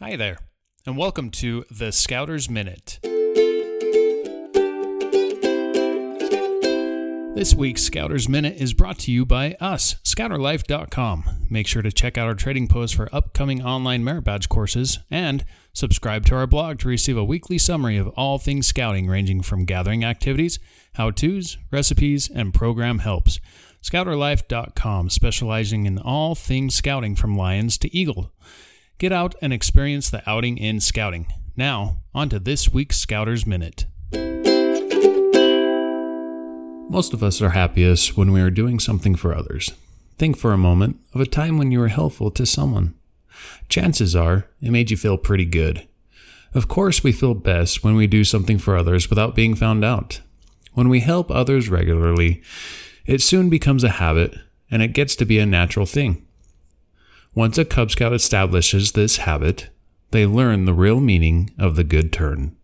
Hi there, and welcome to the Scouter's Minute. This week's Scouter's Minute is brought to you by us, scouterlife.com. Make sure to check out our trading post for upcoming online merit badge courses and subscribe to our blog to receive a weekly summary of all things scouting, ranging from gathering activities, how to's, recipes, and program helps. Scouterlife.com, specializing in all things scouting from lions to eagle. Get out and experience the outing in scouting. Now, on to this week's Scouter's Minute. Most of us are happiest when we are doing something for others. Think for a moment of a time when you were helpful to someone. Chances are it made you feel pretty good. Of course, we feel best when we do something for others without being found out. When we help others regularly, it soon becomes a habit and it gets to be a natural thing. Once a Cub Scout establishes this habit, they learn the real meaning of the good turn.